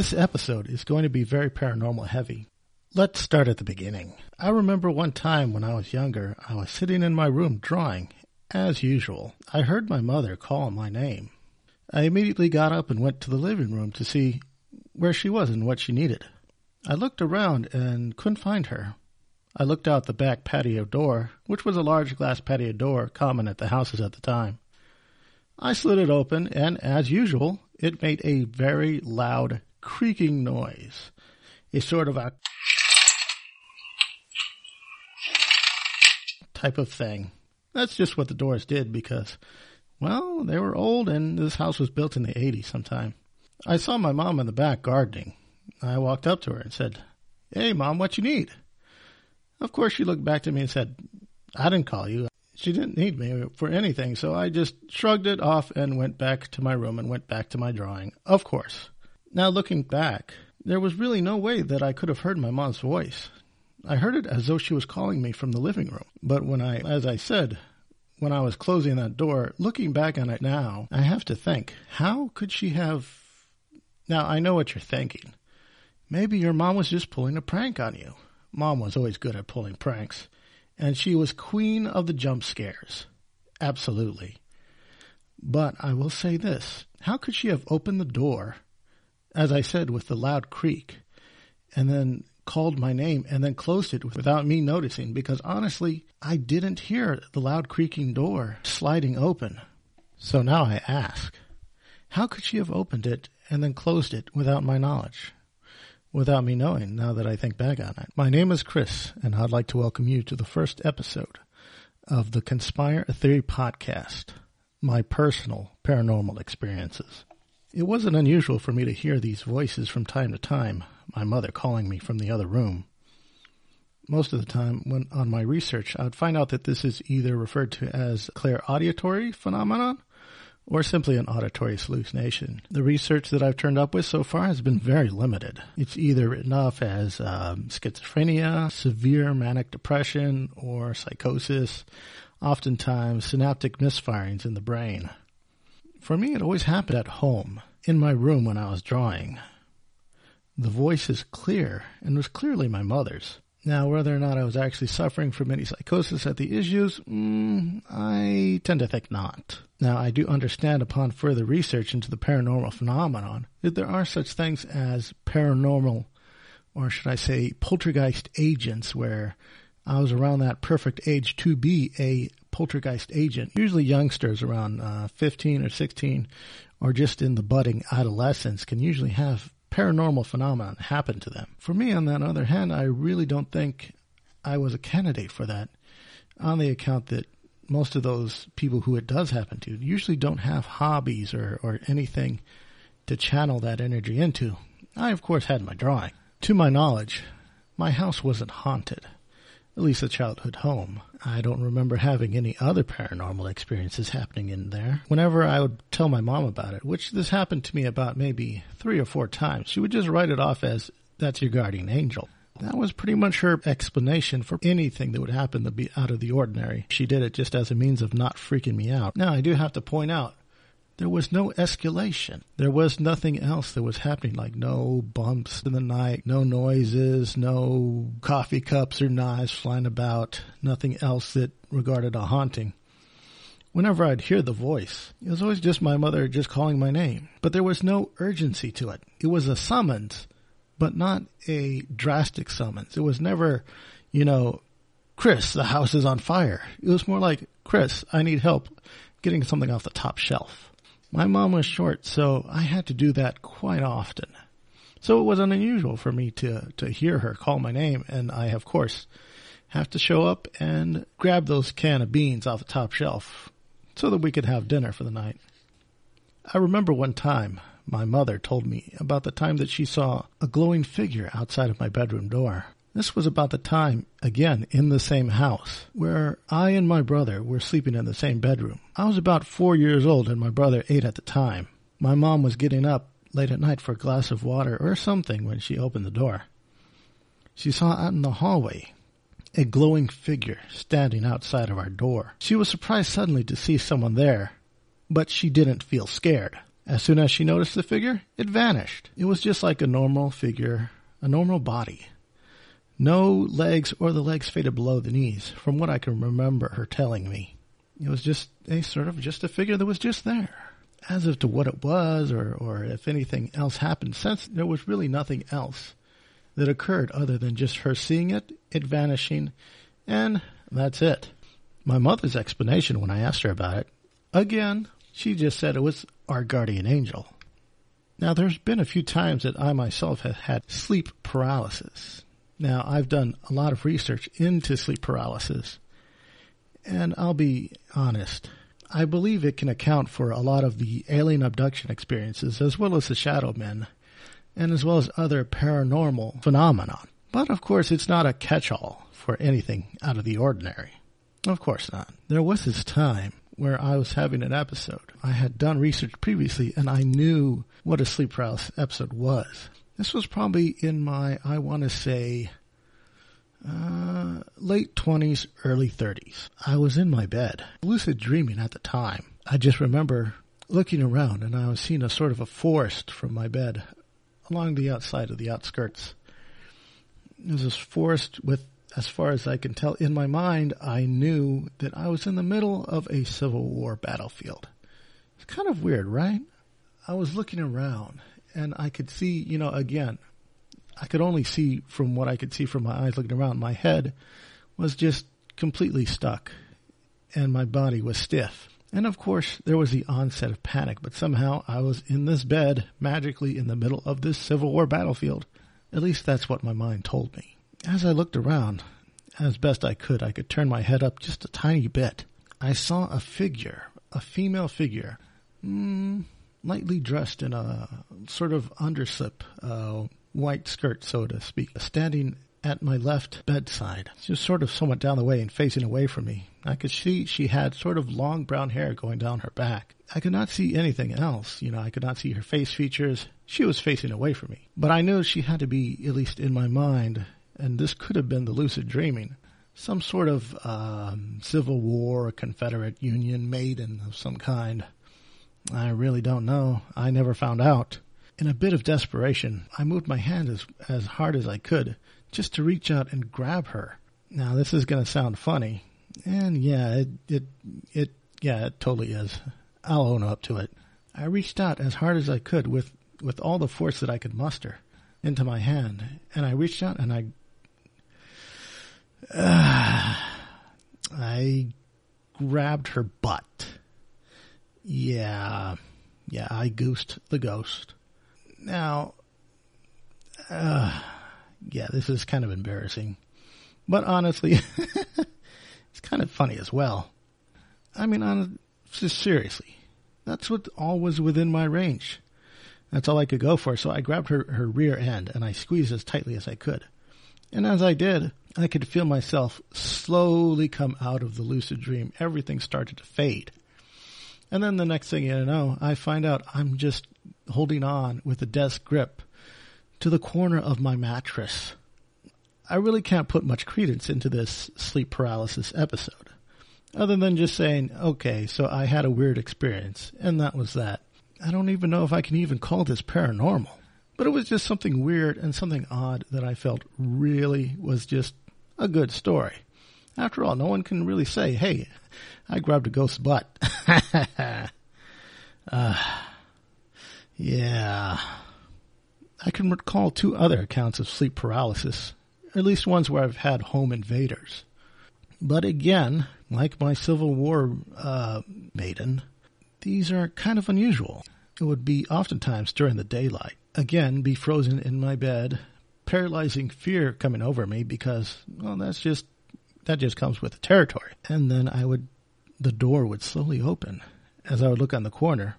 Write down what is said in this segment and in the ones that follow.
This episode is going to be very paranormal heavy. Let's start at the beginning. I remember one time when I was younger, I was sitting in my room drawing. As usual, I heard my mother call my name. I immediately got up and went to the living room to see where she was and what she needed. I looked around and couldn't find her. I looked out the back patio door, which was a large glass patio door common at the houses at the time. I slid it open, and as usual, it made a very loud creaking noise. A sort of a type of thing. That's just what the doors did because, well, they were old and this house was built in the 80s sometime. I saw my mom in the back gardening. I walked up to her and said, Hey, mom, what you need? Of course, she looked back to me and said, I didn't call you. She didn't need me for anything, so I just shrugged it off and went back to my room and went back to my drawing. Of course. Now, looking back, there was really no way that I could have heard my mom's voice. I heard it as though she was calling me from the living room. But when I, as I said, when I was closing that door, looking back on it now, I have to think, how could she have. Now, I know what you're thinking. Maybe your mom was just pulling a prank on you. Mom was always good at pulling pranks. And she was queen of the jump scares. Absolutely. But I will say this how could she have opened the door, as I said, with the loud creak, and then called my name and then closed it without me noticing? Because honestly, I didn't hear the loud creaking door sliding open. So now I ask, how could she have opened it and then closed it without my knowledge? without me knowing now that I think back on it. My name is Chris, and I'd like to welcome you to the first episode of the Conspire a Theory podcast, my personal paranormal experiences. It wasn't unusual for me to hear these voices from time to time, my mother calling me from the other room. Most of the time, when on my research, I would find out that this is either referred to as clairauditory phenomenon or simply an auditory hallucination. The research that I've turned up with so far has been very limited. It's either written off as um, schizophrenia, severe manic depression, or psychosis, oftentimes synaptic misfirings in the brain. For me, it always happened at home, in my room when I was drawing. The voice is clear and was clearly my mother's. Now, whether or not I was actually suffering from any psychosis at the issues, mm, I tend to think not. Now, I do understand upon further research into the paranormal phenomenon that there are such things as paranormal, or should I say, poltergeist agents, where I was around that perfect age to be a poltergeist agent. Usually, youngsters around uh, 15 or 16, or just in the budding adolescence, can usually have paranormal phenomenon happen to them. For me, on the other hand, I really don't think I was a candidate for that on the account that most of those people who it does happen to usually don't have hobbies or, or anything to channel that energy into. I, of course, had my drawing. To my knowledge, my house wasn't haunted at least a childhood home. I don't remember having any other paranormal experiences happening in there. Whenever I would tell my mom about it, which this happened to me about maybe three or four times, she would just write it off as, that's your guardian angel. That was pretty much her explanation for anything that would happen to be out of the ordinary. She did it just as a means of not freaking me out. Now, I do have to point out, there was no escalation. There was nothing else that was happening, like no bumps in the night, no noises, no coffee cups or knives flying about, nothing else that regarded a haunting. Whenever I'd hear the voice, it was always just my mother just calling my name. But there was no urgency to it. It was a summons, but not a drastic summons. It was never, you know, Chris, the house is on fire. It was more like, Chris, I need help getting something off the top shelf. My mom was short, so I had to do that quite often. So it wasn't unusual for me to, to hear her call my name, and I, of course, have to show up and grab those can of beans off the top shelf so that we could have dinner for the night. I remember one time my mother told me about the time that she saw a glowing figure outside of my bedroom door. This was about the time, again, in the same house, where I and my brother were sleeping in the same bedroom. I was about four years old and my brother eight at the time. My mom was getting up late at night for a glass of water or something when she opened the door. She saw out in the hallway a glowing figure standing outside of our door. She was surprised suddenly to see someone there, but she didn't feel scared. As soon as she noticed the figure, it vanished. It was just like a normal figure, a normal body. No legs or the legs faded below the knees, from what I can remember her telling me. It was just a sort of just a figure that was just there. As if to what it was or, or if anything else happened, since there was really nothing else that occurred other than just her seeing it, it vanishing, and that's it. My mother's explanation when I asked her about it, again, she just said it was our guardian angel. Now, there's been a few times that I myself have had sleep paralysis. Now, I've done a lot of research into sleep paralysis, and I'll be honest. I believe it can account for a lot of the alien abduction experiences as well as the shadow men and as well as other paranormal phenomenon. But of course, it's not a catch-all for anything out of the ordinary. Of course not. There was this time where I was having an episode. I had done research previously and I knew what a sleep paralysis episode was. This was probably in my, I want to say, uh, late 20s, early 30s. I was in my bed, lucid dreaming at the time. I just remember looking around and I was seeing a sort of a forest from my bed along the outside of the outskirts. Was this forest with, as far as I can tell, in my mind, I knew that I was in the middle of a Civil War battlefield. It's kind of weird, right? I was looking around and I could see, you know, again, I could only see from what I could see from my eyes looking around. My head was just completely stuck and my body was stiff. And of course, there was the onset of panic, but somehow I was in this bed, magically in the middle of this Civil War battlefield. At least that's what my mind told me. As I looked around, as best I could, I could turn my head up just a tiny bit. I saw a figure, a female figure, mm, lightly dressed in a sort of underslip, uh, white skirt, so to speak, standing at my left bedside, just sort of somewhat down the way and facing away from me. I could see she had sort of long brown hair going down her back. I could not see anything else. You know, I could not see her face features. She was facing away from me. But I knew she had to be, at least in my mind, and this could have been the lucid dreaming, some sort of um, Civil War, Confederate Union maiden of some kind. I really don't know. I never found out. In a bit of desperation, I moved my hand as, as hard as I could just to reach out and grab her. Now, this is going to sound funny, and yeah, it, it, it, yeah, it totally is. I'll own up to it. I reached out as hard as I could with, with all the force that I could muster into my hand, and I reached out and I, uh, I grabbed her butt. Yeah, yeah, I goosed the ghost. Now, uh, yeah, this is kind of embarrassing. But honestly, it's kind of funny as well. I mean, on, just seriously, that's what all was within my range. That's all I could go for. So I grabbed her, her rear end and I squeezed as tightly as I could. And as I did, I could feel myself slowly come out of the lucid dream. Everything started to fade. And then the next thing you know, I find out I'm just holding on with a desk grip to the corner of my mattress. I really can't put much credence into this sleep paralysis episode, other than just saying, okay, so I had a weird experience, and that was that. I don't even know if I can even call this paranormal, but it was just something weird and something odd that I felt really was just a good story. After all, no one can really say, hey, I grabbed a ghost's butt. uh, yeah. I can recall two other accounts of sleep paralysis, at least ones where I've had home invaders. But again, like my Civil War uh, maiden, these are kind of unusual. It would be oftentimes during the daylight. Again, be frozen in my bed, paralyzing fear coming over me because, well, that's just, that just comes with the territory. And then I would, the door would slowly open. As I would look on the corner,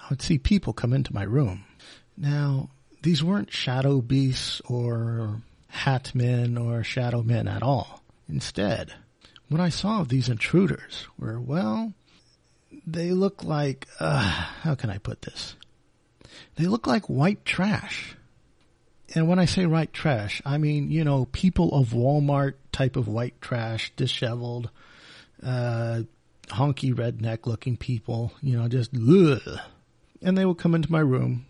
I would see people come into my room. Now, these weren't shadow beasts or hat men or shadow men at all. Instead, what I saw of these intruders were, well, they look like, uh, how can I put this? They look like white trash. And when I say white trash, I mean, you know, people of Walmart type of white trash, disheveled, uh, honky redneck looking people, you know, just, ugh. and they will come into my room,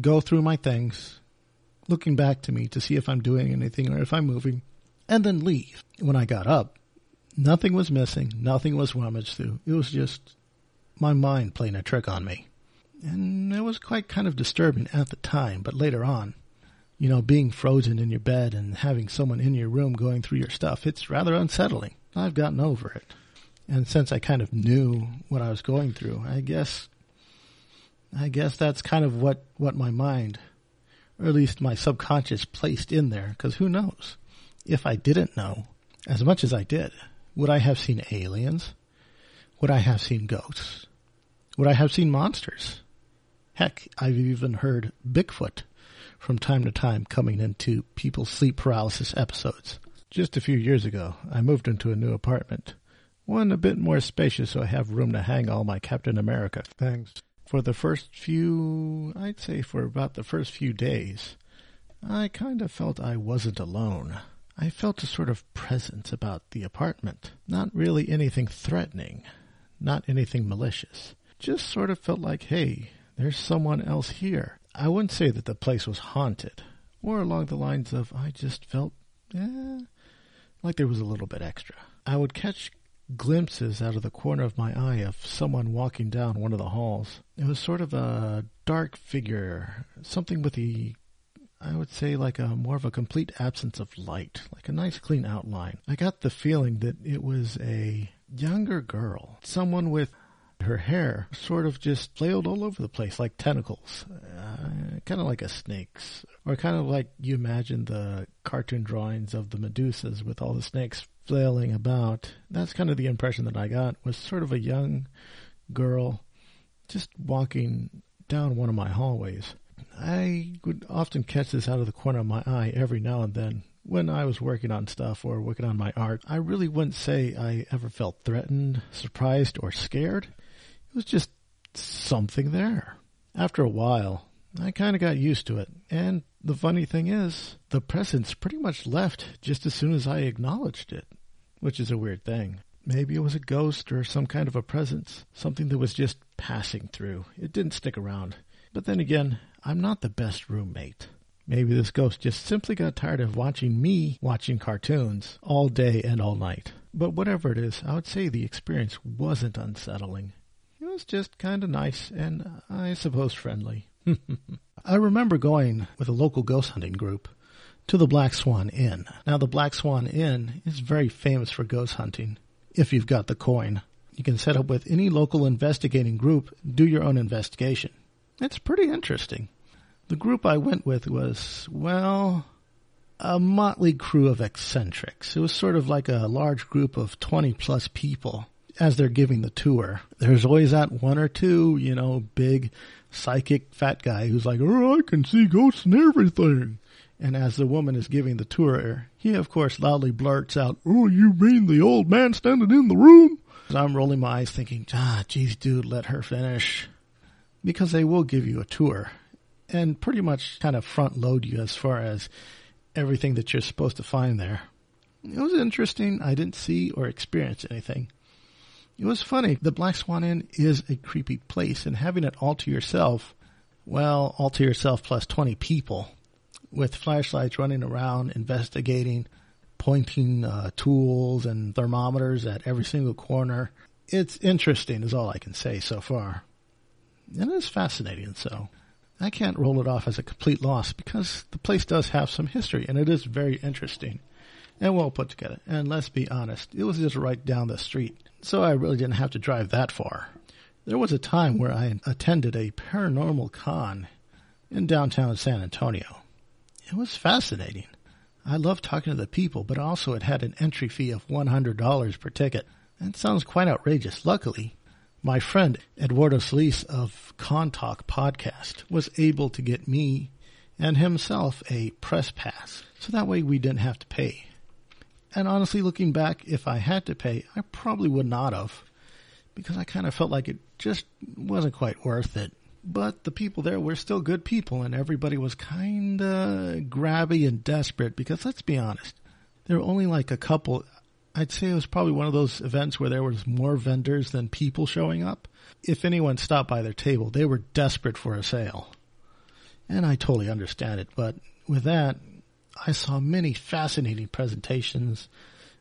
go through my things, looking back to me to see if I'm doing anything or if I'm moving, and then leave. When I got up, nothing was missing, nothing was rummaged through. It was just my mind playing a trick on me. And it was quite kind of disturbing at the time, but later on, you know, being frozen in your bed and having someone in your room going through your stuff, it's rather unsettling. I've gotten over it. And since I kind of knew what I was going through, I guess I guess that's kind of what, what my mind, or at least my subconscious placed in there, because who knows? If I didn't know, as much as I did, would I have seen aliens? Would I have seen ghosts? Would I have seen monsters? Heck, I've even heard Bigfoot from time to time coming into people's sleep paralysis episodes. Just a few years ago, I moved into a new apartment. One a bit more spacious so I have room to hang all my Captain America things. For the first few, I'd say for about the first few days, I kind of felt I wasn't alone. I felt a sort of presence about the apartment. Not really anything threatening, not anything malicious. Just sort of felt like, hey, there's someone else here. I wouldn't say that the place was haunted, or along the lines of I just felt, eh, like there was a little bit extra. I would catch glimpses out of the corner of my eye of someone walking down one of the halls. It was sort of a dark figure, something with the I would say like a more of a complete absence of light, like a nice clean outline. I got the feeling that it was a younger girl, someone with her hair sort of just flailed all over the place like tentacles, uh, kind of like a snake's, or kind of like you imagine the cartoon drawings of the Medusas with all the snakes flailing about. That's kind of the impression that I got was sort of a young girl just walking down one of my hallways. I would often catch this out of the corner of my eye every now and then when I was working on stuff or working on my art. I really wouldn't say I ever felt threatened, surprised, or scared. It was just something there. After a while, I kind of got used to it. And the funny thing is, the presence pretty much left just as soon as I acknowledged it, which is a weird thing. Maybe it was a ghost or some kind of a presence, something that was just passing through. It didn't stick around. But then again, I'm not the best roommate. Maybe this ghost just simply got tired of watching me watching cartoons all day and all night. But whatever it is, I would say the experience wasn't unsettling was just kind of nice and I suppose friendly. I remember going with a local ghost hunting group to the Black Swan Inn. Now, the Black Swan Inn is very famous for ghost hunting if you've got the coin. You can set up with any local investigating group, do your own investigation. It's pretty interesting. The group I went with was, well, a motley crew of eccentrics. It was sort of like a large group of 20 plus people as they're giving the tour. There's always that one or two, you know, big psychic fat guy who's like, oh, I can see ghosts and everything. And as the woman is giving the tour, he of course loudly blurts out, Oh, you mean the old man standing in the room? I'm rolling my eyes thinking, ah, geez, dude, let her finish. Because they will give you a tour and pretty much kind of front load you as far as everything that you're supposed to find there. It was interesting. I didn't see or experience anything. It was funny. The Black Swan Inn is a creepy place, and having it all to yourself, well, all to yourself plus 20 people with flashlights running around, investigating, pointing uh, tools and thermometers at every single corner. It's interesting, is all I can say so far. And it's fascinating, so I can't roll it off as a complete loss because the place does have some history and it is very interesting and well put together. And let's be honest, it was just right down the street so I really didn't have to drive that far. There was a time where I attended a paranormal con in downtown San Antonio. It was fascinating. I loved talking to the people, but also it had an entry fee of $100 per ticket. That sounds quite outrageous. Luckily, my friend Eduardo Solis of Con Talk podcast was able to get me and himself a press pass, so that way we didn't have to pay. And honestly, looking back, if I had to pay, I probably would not have because I kind of felt like it just wasn't quite worth it. But the people there were still good people and everybody was kind of grabby and desperate because let's be honest, there were only like a couple I'd say it was probably one of those events where there was more vendors than people showing up. If anyone stopped by their table, they were desperate for a sale. And I totally understand it, but with that, I saw many fascinating presentations.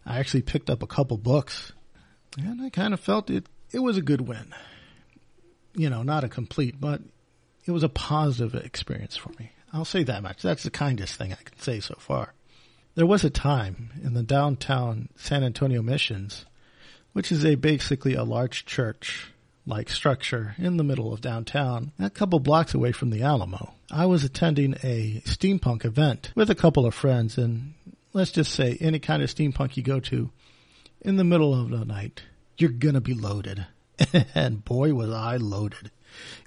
I actually picked up a couple books, and I kind of felt it, it was a good win. You know, not a complete, but it was a positive experience for me. I'll say that much. That's the kindest thing I can say so far. There was a time in the downtown San Antonio Missions, which is a basically a large church like structure in the middle of downtown, a couple blocks away from the Alamo. I was attending a steampunk event with a couple of friends, and let's just say any kind of steampunk you go to in the middle of the night, you're gonna be loaded. and boy, was I loaded.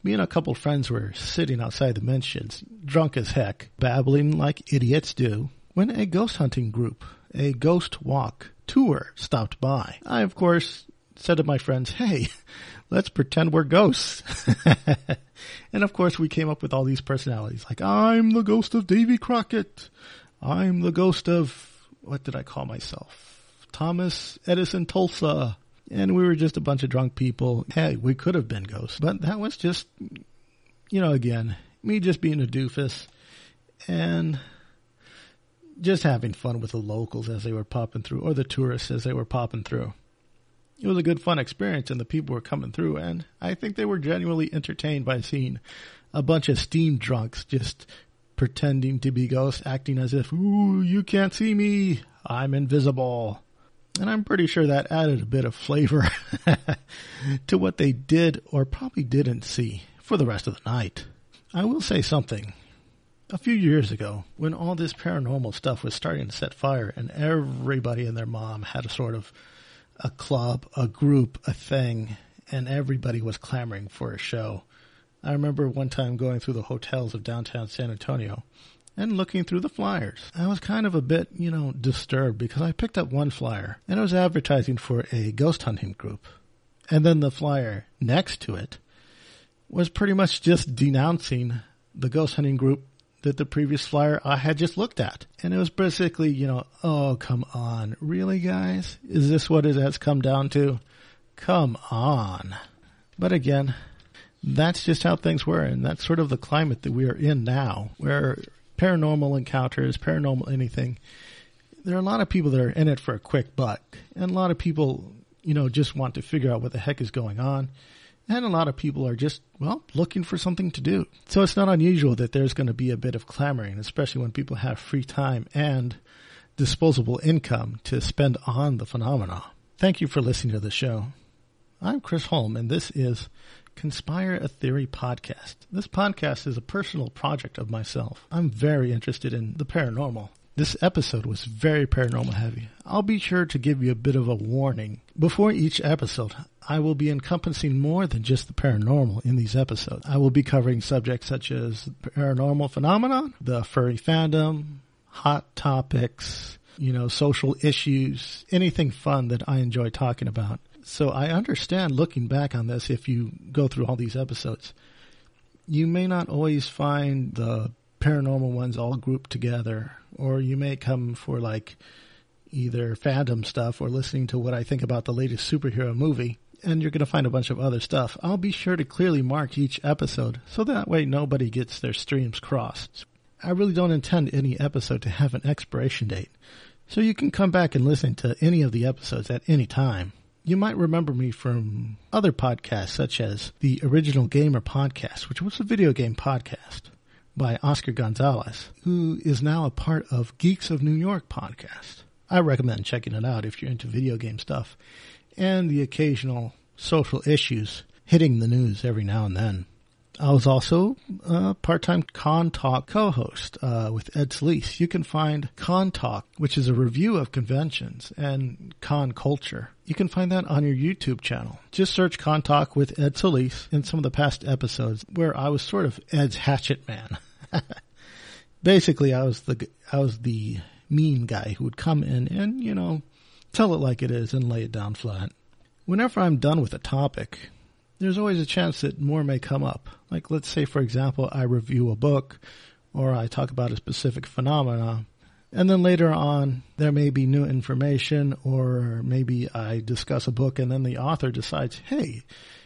Me and a couple of friends were sitting outside the Missions, drunk as heck, babbling like idiots do, when a ghost hunting group, a ghost walk tour stopped by. I, of course, said to my friends, hey, let's pretend we're ghosts. and of course, we came up with all these personalities like, I'm the ghost of Davy Crockett. I'm the ghost of, what did I call myself? Thomas Edison Tulsa. And we were just a bunch of drunk people. Hey, we could have been ghosts, but that was just, you know, again, me just being a doofus. And just having fun with the locals as they were popping through, or the tourists as they were popping through. It was a good, fun experience, and the people were coming through, and I think they were genuinely entertained by seeing a bunch of steam drunks just pretending to be ghosts, acting as if, ooh, you can't see me, I'm invisible. And I'm pretty sure that added a bit of flavor to what they did or probably didn't see for the rest of the night. I will say something a few years ago when all this paranormal stuff was starting to set fire and everybody and their mom had a sort of a club, a group, a thing, and everybody was clamoring for a show. I remember one time going through the hotels of downtown San Antonio and looking through the flyers. I was kind of a bit, you know, disturbed because I picked up one flyer and it was advertising for a ghost hunting group. And then the flyer next to it was pretty much just denouncing the ghost hunting group that the previous flyer I had just looked at. And it was basically, you know, oh, come on. Really, guys? Is this what it has come down to? Come on. But again, that's just how things were. And that's sort of the climate that we are in now, where paranormal encounters, paranormal anything, there are a lot of people that are in it for a quick buck. And a lot of people, you know, just want to figure out what the heck is going on. And a lot of people are just, well, looking for something to do. So it's not unusual that there's going to be a bit of clamoring, especially when people have free time and disposable income to spend on the phenomena. Thank you for listening to the show. I'm Chris Holm, and this is Conspire a Theory podcast. This podcast is a personal project of myself. I'm very interested in the paranormal. This episode was very paranormal heavy. I'll be sure to give you a bit of a warning. Before each episode, I will be encompassing more than just the paranormal in these episodes. I will be covering subjects such as paranormal phenomenon, the furry fandom, hot topics, you know, social issues, anything fun that I enjoy talking about. So I understand looking back on this if you go through all these episodes. You may not always find the paranormal ones all grouped together, or you may come for like either fandom stuff or listening to what I think about the latest superhero movie, and you're going to find a bunch of other stuff. I'll be sure to clearly mark each episode so that way nobody gets their streams crossed. I really don't intend any episode to have an expiration date, so you can come back and listen to any of the episodes at any time. You might remember me from other podcasts such as the Original Gamer podcast, which was a video game podcast by Oscar Gonzalez, who is now a part of Geeks of New York podcast. I recommend checking it out if you're into video game stuff and the occasional social issues hitting the news every now and then. I was also a part-time Con Talk co-host uh, with Ed Solis. You can find Con Talk, which is a review of conventions and con culture. You can find that on your YouTube channel. Just search Con Talk with Ed Solis in some of the past episodes where I was sort of Ed's hatchet man. Basically, I was the I was the mean guy who would come in and you know tell it like it is and lay it down flat. Whenever I'm done with a topic, there's always a chance that more may come up. Like, let's say, for example, I review a book or I talk about a specific phenomena. And then later on, there may be new information, or maybe I discuss a book and then the author decides, hey,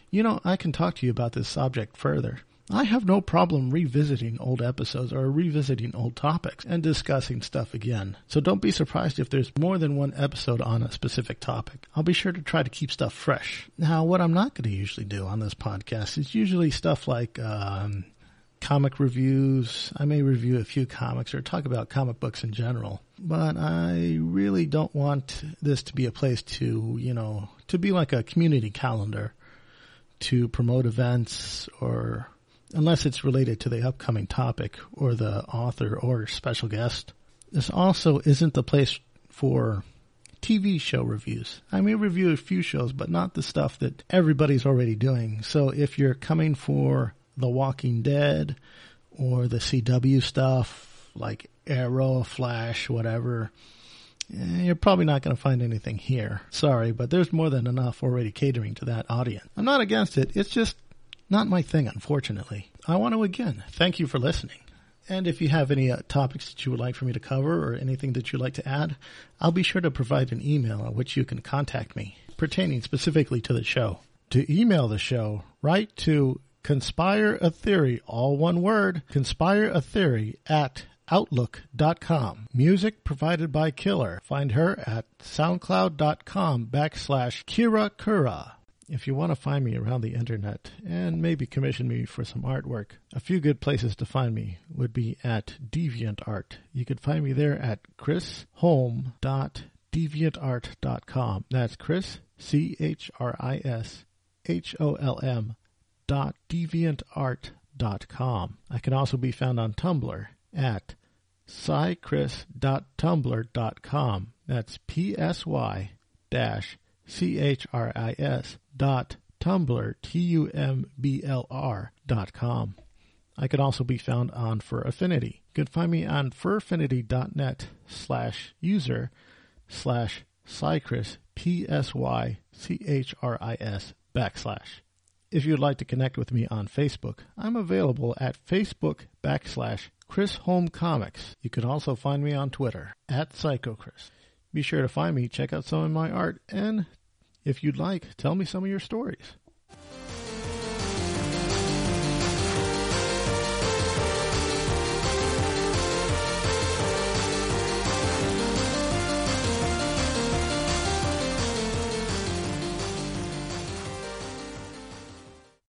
you know, I can talk to you about this subject further. I have no problem revisiting old episodes or revisiting old topics and discussing stuff again. So don't be surprised if there's more than one episode on a specific topic. I'll be sure to try to keep stuff fresh. Now, what I'm not going to usually do on this podcast is usually stuff like um, comic reviews. I may review a few comics or talk about comic books in general. But I really don't want this to be a place to, you know, to be like a community calendar to promote events or unless it's related to the upcoming topic or the author or special guest. This also isn't the place for TV show reviews. I may review a few shows, but not the stuff that everybody's already doing. So if you're coming for the Walking Dead or the CW stuff like Arrow, Flash, whatever. Eh, you're probably not going to find anything here. Sorry, but there's more than enough already catering to that audience. I'm not against it. It's just not my thing, unfortunately. I want to again thank you for listening. And if you have any uh, topics that you would like for me to cover or anything that you'd like to add, I'll be sure to provide an email at which you can contact me pertaining specifically to the show. To email the show, write to Conspire a Theory, all one word, Conspire a Theory at outlook.com. Music provided by Killer. Find her at soundcloud.com backslash kiracura. If you want to find me around the internet and maybe commission me for some artwork, a few good places to find me would be at DeviantArt. You could find me there at chrisholm.deviantart.com. That's Chris, C H R I S H O L M psychris.deviantart.com. I can also be found on Tumblr at psychris.tumblr.com. That's P-S-Y dash C-H-R-I-S dot Tumblr, T-U-M-B-L-R dot com. I can also be found on Fur Affinity. You can find me on furaffinity.net slash user slash psychris, P-S-Y-C-H-R-I-S backslash. If you'd like to connect with me on Facebook, I'm available at Facebook backslash Chris Holm Comics. You can also find me on Twitter at PsychoChris. Be sure to find me, check out some of my art, and if you'd like, tell me some of your stories.